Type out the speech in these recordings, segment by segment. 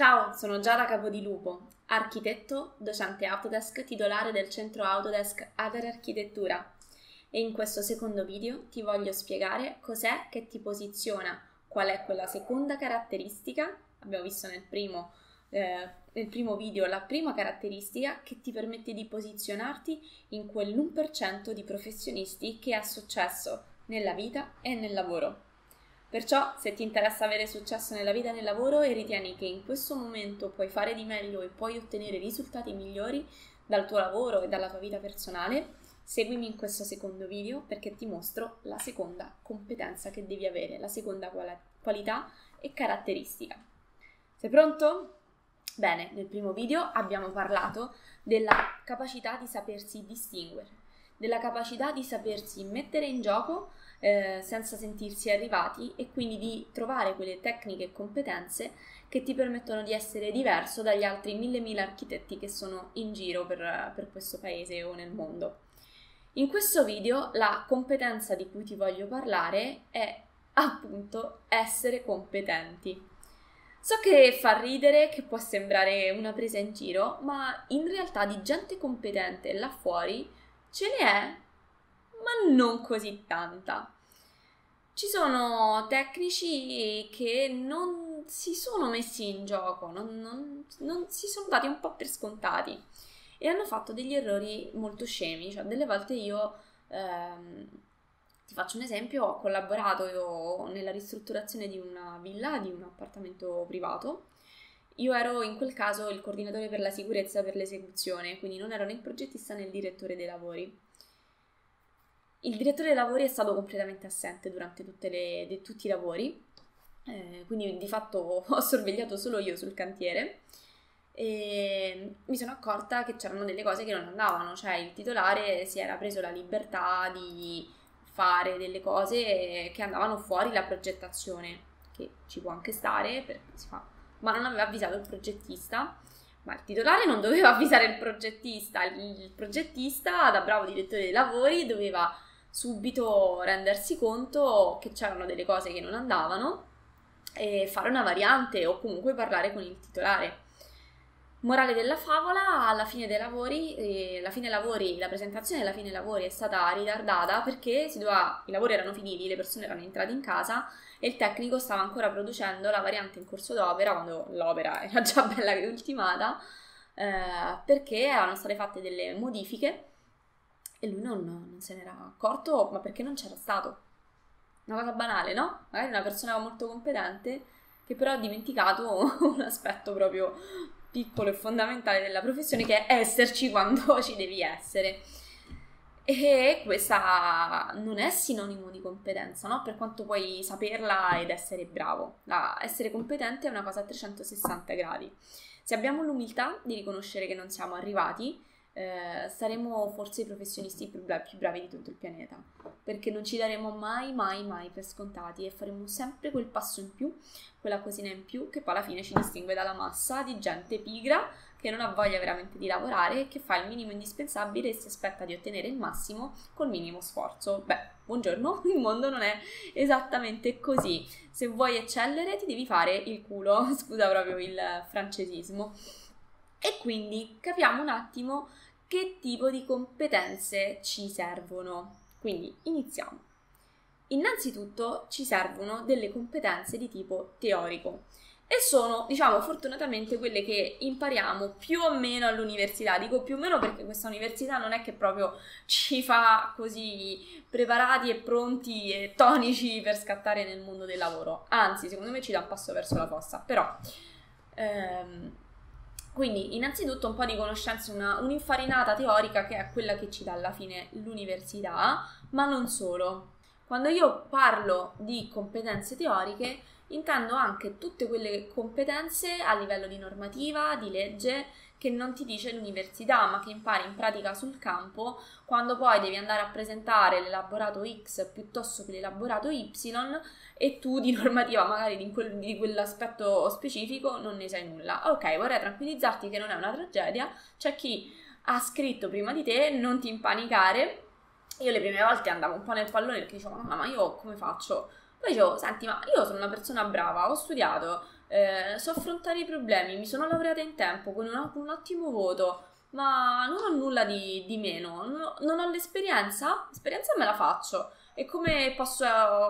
Ciao, sono Giada Capodilupo, architetto, docente Autodesk, titolare del centro Autodesk Ader Architettura e in questo secondo video ti voglio spiegare cos'è che ti posiziona, qual è quella seconda caratteristica, abbiamo visto nel primo, eh, nel primo video la prima caratteristica che ti permette di posizionarti in quell'1% di professionisti che ha successo nella vita e nel lavoro. Perciò, se ti interessa avere successo nella vita e nel lavoro e ritieni che in questo momento puoi fare di meglio e puoi ottenere risultati migliori dal tuo lavoro e dalla tua vita personale, seguimi in questo secondo video perché ti mostro la seconda competenza che devi avere, la seconda qual- qualità e caratteristica. Sei pronto? Bene, nel primo video abbiamo parlato della capacità di sapersi distinguere, della capacità di sapersi mettere in gioco eh, senza sentirsi arrivati e quindi di trovare quelle tecniche e competenze che ti permettono di essere diverso dagli altri mille mila architetti che sono in giro per, per questo paese o nel mondo. In questo video la competenza di cui ti voglio parlare è appunto essere competenti. So che fa ridere, che può sembrare una presa in giro, ma in realtà di gente competente là fuori ce ne è ma non così tanta. Ci sono tecnici che non si sono messi in gioco, non, non, non si sono dati un po' per scontati e hanno fatto degli errori molto scemi. Cioè, delle volte io ehm, ti faccio un esempio: ho collaborato nella ristrutturazione di una villa, di un appartamento privato. Io ero in quel caso il coordinatore per la sicurezza per l'esecuzione, quindi non ero né il progettista né il direttore dei lavori. Il direttore dei lavori è stato completamente assente durante le, de, tutti i lavori, eh, quindi di fatto ho sorvegliato solo io sul cantiere e mi sono accorta che c'erano delle cose che non andavano, cioè il titolare si era preso la libertà di fare delle cose che andavano fuori la progettazione, che ci può anche stare perché si fa, ma non aveva avvisato il progettista. Ma il titolare non doveva avvisare il progettista, il progettista, da bravo direttore dei lavori, doveva subito rendersi conto che c'erano delle cose che non andavano e fare una variante o comunque parlare con il titolare. Morale della favola, alla fine dei lavori, eh, la, fine lavori, la presentazione della fine lavori è stata ritardata perché doveva, i lavori erano finiti, le persone erano entrate in casa e il tecnico stava ancora producendo la variante in corso d'opera, quando l'opera era già bella che ultimata, eh, perché erano state fatte delle modifiche e lui non, non se n'era accorto, ma perché non c'era stato. Una cosa banale, no? Magari una persona molto competente che però ha dimenticato un aspetto proprio piccolo e fondamentale della professione che è esserci quando ci devi essere. E questa non è sinonimo di competenza, no? Per quanto puoi saperla ed essere bravo. La, essere competente è una cosa a 360 gradi. Se abbiamo l'umiltà di riconoscere che non siamo arrivati, eh, saremo forse i professionisti più bravi, più bravi, di tutto il pianeta, perché non ci daremo mai, mai, mai per scontati e faremo sempre quel passo in più, quella cosina in più che poi alla fine ci distingue dalla massa di gente pigra che non ha voglia veramente di lavorare e che fa il minimo indispensabile e si aspetta di ottenere il massimo col minimo sforzo. Beh, buongiorno, il mondo non è esattamente così. Se vuoi eccellere ti devi fare il culo, scusa proprio il francesismo. E quindi capiamo un attimo che tipo di competenze ci servono. Quindi iniziamo. Innanzitutto ci servono delle competenze di tipo teorico e sono, diciamo, fortunatamente quelle che impariamo più o meno all'università. Dico più o meno perché questa università non è che proprio ci fa così preparati e pronti e tonici per scattare nel mondo del lavoro. Anzi, secondo me ci dà un passo verso la fossa. Però ehm, quindi, innanzitutto un po' di conoscenza, una, un'infarinata teorica che è quella che ci dà alla fine l'università, ma non solo. Quando io parlo di competenze teoriche, intendo anche tutte quelle competenze a livello di normativa, di legge, che non ti dice l'università, ma che impari in pratica sul campo quando poi devi andare a presentare l'elaborato X piuttosto che l'elaborato Y e tu di normativa magari di, quel, di quell'aspetto specifico non ne sai nulla. Ok, vorrei tranquillizzarti che non è una tragedia, c'è chi ha scritto prima di te, non ti impanicare. Io le prime volte andavo un po' nel pallone perché dicevo, mamma, ma io come faccio? Poi dicevo, senti, ma io sono una persona brava, ho studiato, eh, so affrontare i problemi, mi sono laureata in tempo con un, un ottimo voto, ma non ho nulla di, di meno, non ho, non ho l'esperienza, l'esperienza me la faccio. E come posso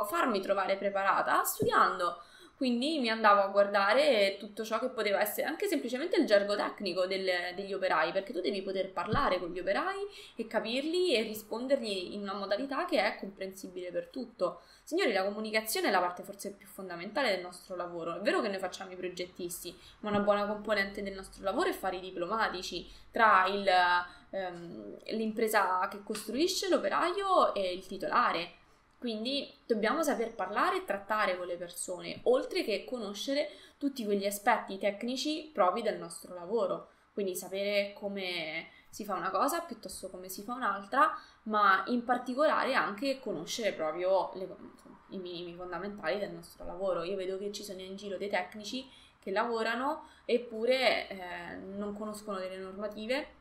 farmi trovare preparata? Studiando. Quindi mi andavo a guardare tutto ciò che poteva essere, anche semplicemente il gergo tecnico del, degli operai, perché tu devi poter parlare con gli operai e capirli e rispondergli in una modalità che è comprensibile per tutto. Signori, la comunicazione è la parte forse più fondamentale del nostro lavoro. È vero che noi facciamo i progettisti, ma una buona componente del nostro lavoro è fare i diplomatici tra il, ehm, l'impresa che costruisce, l'operaio e il titolare quindi dobbiamo saper parlare e trattare con le persone, oltre che conoscere tutti quegli aspetti tecnici propri del nostro lavoro. Quindi sapere come si fa una cosa piuttosto come si fa un'altra, ma in particolare anche conoscere proprio le, insomma, i minimi fondamentali del nostro lavoro. Io vedo che ci sono in giro dei tecnici che lavorano eppure eh, non conoscono delle normative.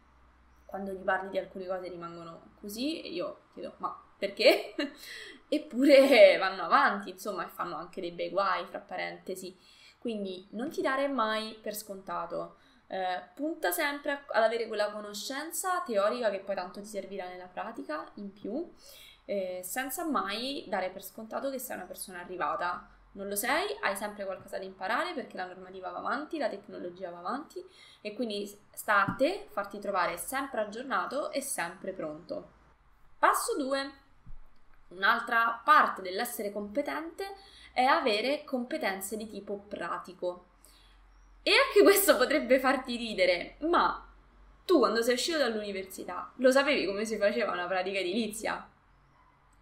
Quando gli parli di alcune cose rimangono così e io chiedo ma perché? Eppure vanno avanti, insomma, e fanno anche dei bei guai, fra parentesi. Quindi non ti dare mai per scontato. Eh, punta sempre ad avere quella conoscenza teorica che poi tanto ti servirà nella pratica in più, eh, senza mai dare per scontato che sei una persona arrivata. Non lo sei, hai sempre qualcosa da imparare perché la normativa va avanti, la tecnologia va avanti e quindi sta a te farti trovare sempre aggiornato e sempre pronto. Passo 2 Un'altra parte dell'essere competente è avere competenze di tipo pratico. E anche questo potrebbe farti ridere, ma tu quando sei uscito dall'università lo sapevi come si faceva una pratica edilizia?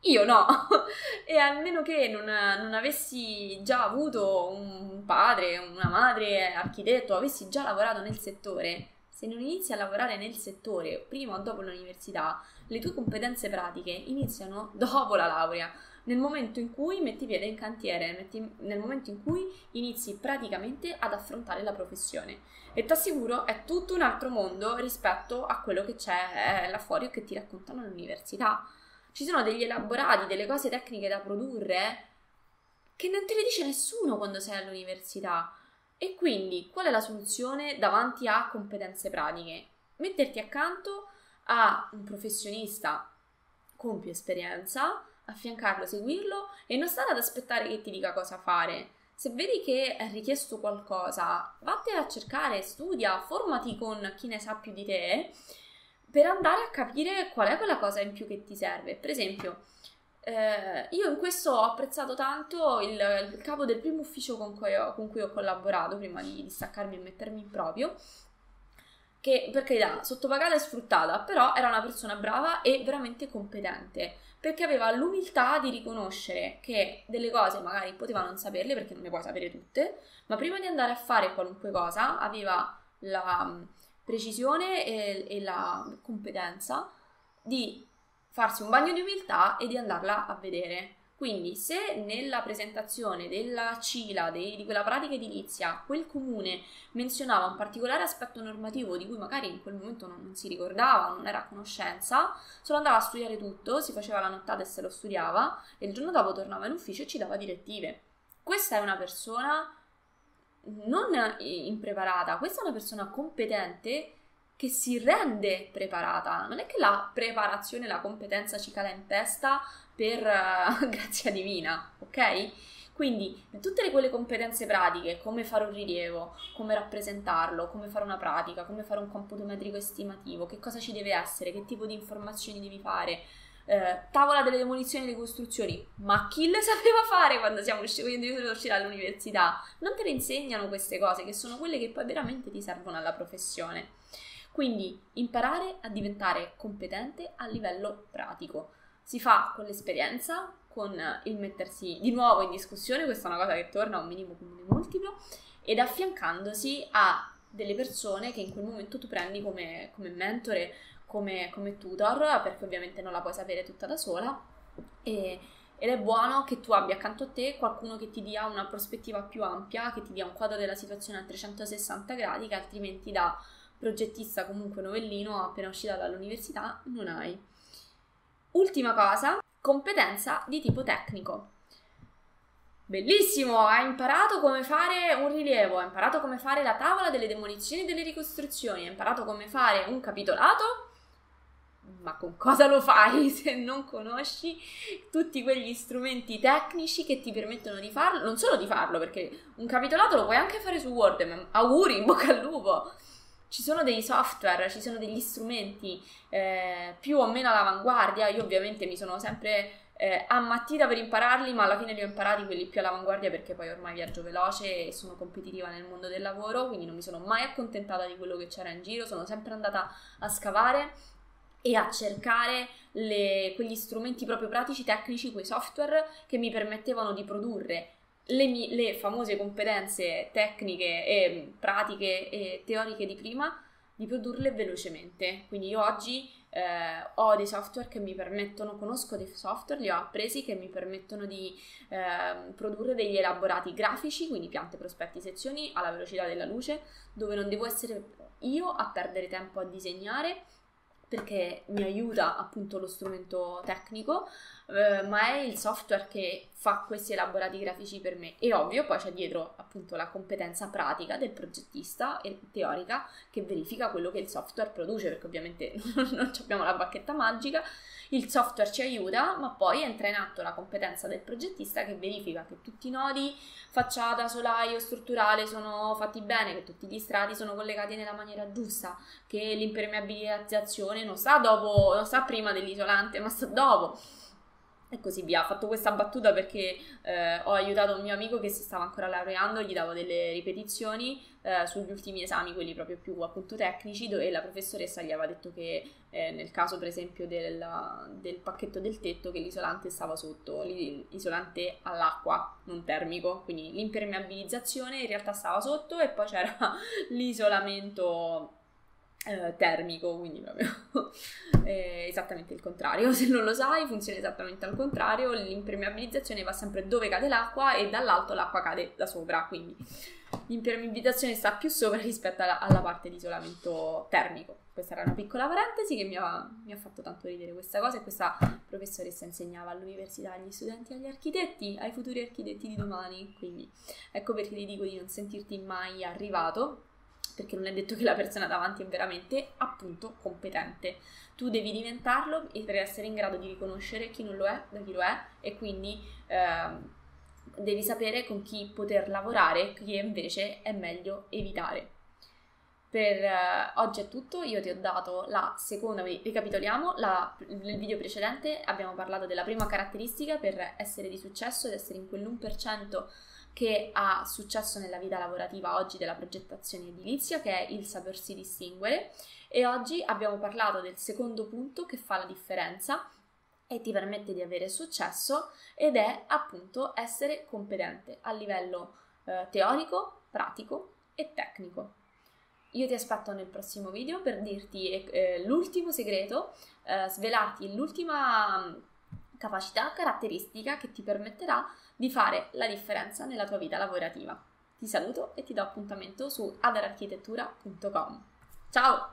Io no, e almeno che non, non, avessi già avuto un padre, una madre architetto, avessi già lavorato nel settore, se non inizi a lavorare nel settore prima o dopo l'università, le tue competenze pratiche iniziano dopo la laurea, nel momento in cui metti piede in cantiere, metti, nel momento in cui inizi praticamente ad affrontare la professione. E ti assicuro è tutto un altro mondo rispetto a quello che c'è eh, là fuori o che ti raccontano all'università. Ci sono degli elaborati, delle cose tecniche da produrre che non te le dice nessuno quando sei all'università. E quindi qual è la soluzione davanti a competenze pratiche? Metterti accanto a un professionista con più esperienza, affiancarlo, seguirlo e non stare ad aspettare che ti dica cosa fare. Se vedi che è richiesto qualcosa, vattene a cercare, studia, formati con chi ne sa più di te per andare a capire qual è quella cosa in più che ti serve. Per esempio, eh, io in questo ho apprezzato tanto il, il capo del primo ufficio con cui, ho, con cui ho collaborato prima di, staccarmi e mettermi in proprio che per carità sottopagata e sfruttata, però era una persona brava e veramente competente, perché aveva l'umiltà di riconoscere che delle cose magari poteva non saperle, perché non le puoi sapere tutte, ma prima di andare a fare qualunque cosa aveva la mm, precisione e, e la competenza di farsi un bagno di umiltà e di andarla a vedere. Quindi, se nella presentazione della CILA, dei, di quella pratica edilizia, quel comune menzionava un particolare aspetto normativo di cui magari in quel momento non, non, si ricordava, non era a conoscenza, solo andava a studiare tutto, si faceva la nottata e se lo studiava, e il giorno dopo tornava in ufficio e ci dava direttive. Questa è una persona non impreparata, questa è una persona competente che si rende preparata. Non è che la preparazione, la competenza ci cala in testa per uh, grazia divina, ok? Quindi tutte quelle competenze pratiche, come fare un rilievo, come rappresentarlo, come fare una pratica, come fare un computo metrico estimativo, che cosa ci deve essere, che tipo di informazioni devi fare, eh, tavola delle demolizioni e delle costruzioni, ma chi le sapeva fare quando siamo usciti, uscire dall'università? Non te le insegnano queste cose, che sono quelle che poi veramente ti servono alla professione. Quindi imparare a diventare competente a livello pratico. Si fa con l'esperienza, con il mettersi di nuovo in discussione, questa è una cosa che torna a un minimo comune multiplo, ed affiancandosi a delle persone che in quel momento tu prendi come, come mentore, come, come, tutor, perché ovviamente non la puoi sapere tutta da sola. E, ed è buono che tu abbia accanto a te qualcuno che ti dia una prospettiva più ampia, che ti dia un quadro della situazione a 360 gradi, che altrimenti da progettista comunque novellino appena uscita dall'università non hai. Ultima cosa, competenza di tipo tecnico. Bellissimo, hai imparato come fare un rilievo, hai imparato come fare la tavola delle demolizioni e delle ricostruzioni, hai imparato come fare un capitolato, ma con cosa lo fai se non conosci tutti quegli strumenti tecnici che ti permettono di farlo? Non solo di farlo, perché un capitolato lo puoi anche fare su Word, ma auguri, in bocca al lupo! Ci sono dei software, ci sono degli strumenti eh, più o meno all'avanguardia, io ovviamente mi sono sempre eh, ammattita per impararli, ma alla fine li ho imparati quelli più all'avanguardia perché poi ormai viaggio veloce e sono competitiva nel mondo del lavoro, quindi non mi sono mai accontentata di quello che c'era in giro, sono sempre andata a scavare e a cercare le, quegli strumenti proprio pratici, tecnici, quei software che mi permettevano di produrre le, mie, le famose competenze tecniche e pratiche e teoriche di prima, di produrle velocemente. Quindi io oggi eh, ho dei software che mi permettono, conosco dei software, li ho appresi che mi permettono di eh, produrre degli elaborati grafici, quindi piante, prospetti, sezioni alla velocità della luce, dove non devo essere io a perdere tempo a disegnare perché mi aiuta appunto lo strumento tecnico, eh, ma è il software che fa questi elaborati grafici per me. E ovvio, poi c'è dietro appunto la competenza pratica del progettista e teorica che verifica quello che il software produce, perché ovviamente non abbiamo la bacchetta magica, il software ci aiuta, ma poi entra in atto la competenza del progettista che verifica che tutti i nodi, facciata, solaio, strutturale sono fatti bene, che tutti gli strati sono collegati nella maniera giusta, che l'impermeabilizzazione non sta dopo, non sta prima dell'isolante, ma sta dopo e così via. Ho fatto questa battuta perché eh, ho aiutato un mio amico che si stava ancora laureando, gli davo delle ripetizioni eh, sugli ultimi esami, quelli proprio più appunto tecnici, dove la professoressa gli aveva detto che eh, nel caso per esempio del, del, pacchetto del tetto che l'isolante stava sotto, l'isolante all'acqua, non termico, quindi l'impermeabilizzazione in realtà stava sotto e poi c'era l'isolamento eh, termico, quindi proprio eh, esattamente il contrario. Se non lo sai, funziona esattamente al contrario. L'impermeabilizzazione va sempre dove cade l'acqua e dall'alto l'acqua cade da sopra, quindi l'impermeabilizzazione sta più sopra rispetto alla, alla parte di isolamento termico. Questa era una piccola parentesi che mi ha, mi ha, fatto tanto ridere questa cosa e questa professoressa insegnava all'università agli studenti agli architetti, ai futuri architetti di domani. Quindi ecco perché ti dico di non sentirti mai arrivato perché non è detto che la persona davanti è veramente appunto competente. Tu devi diventarlo per essere in grado di riconoscere chi non lo è da chi lo è e quindi eh, devi sapere con chi poter lavorare e chi invece è meglio evitare. Per uh, oggi è tutto, io ti ho dato la seconda, ricapitoliamo, la, nel video precedente abbiamo parlato della prima caratteristica per essere di successo ed essere in quell'1% che ha successo nella vita lavorativa oggi della progettazione edilizia, che è il sapersi distinguere. E oggi abbiamo parlato del secondo punto che fa la differenza e ti permette di avere successo ed è appunto essere competente a livello eh, teorico, pratico e tecnico. Io ti aspetto nel prossimo video per dirti eh, l'ultimo segreto, eh, svelarti l'ultima mm, capacità, caratteristica che ti permetterà di fare la differenza nella tua vita lavorativa. Ti saluto e ti do appuntamento su adararchitettura.com. Ciao!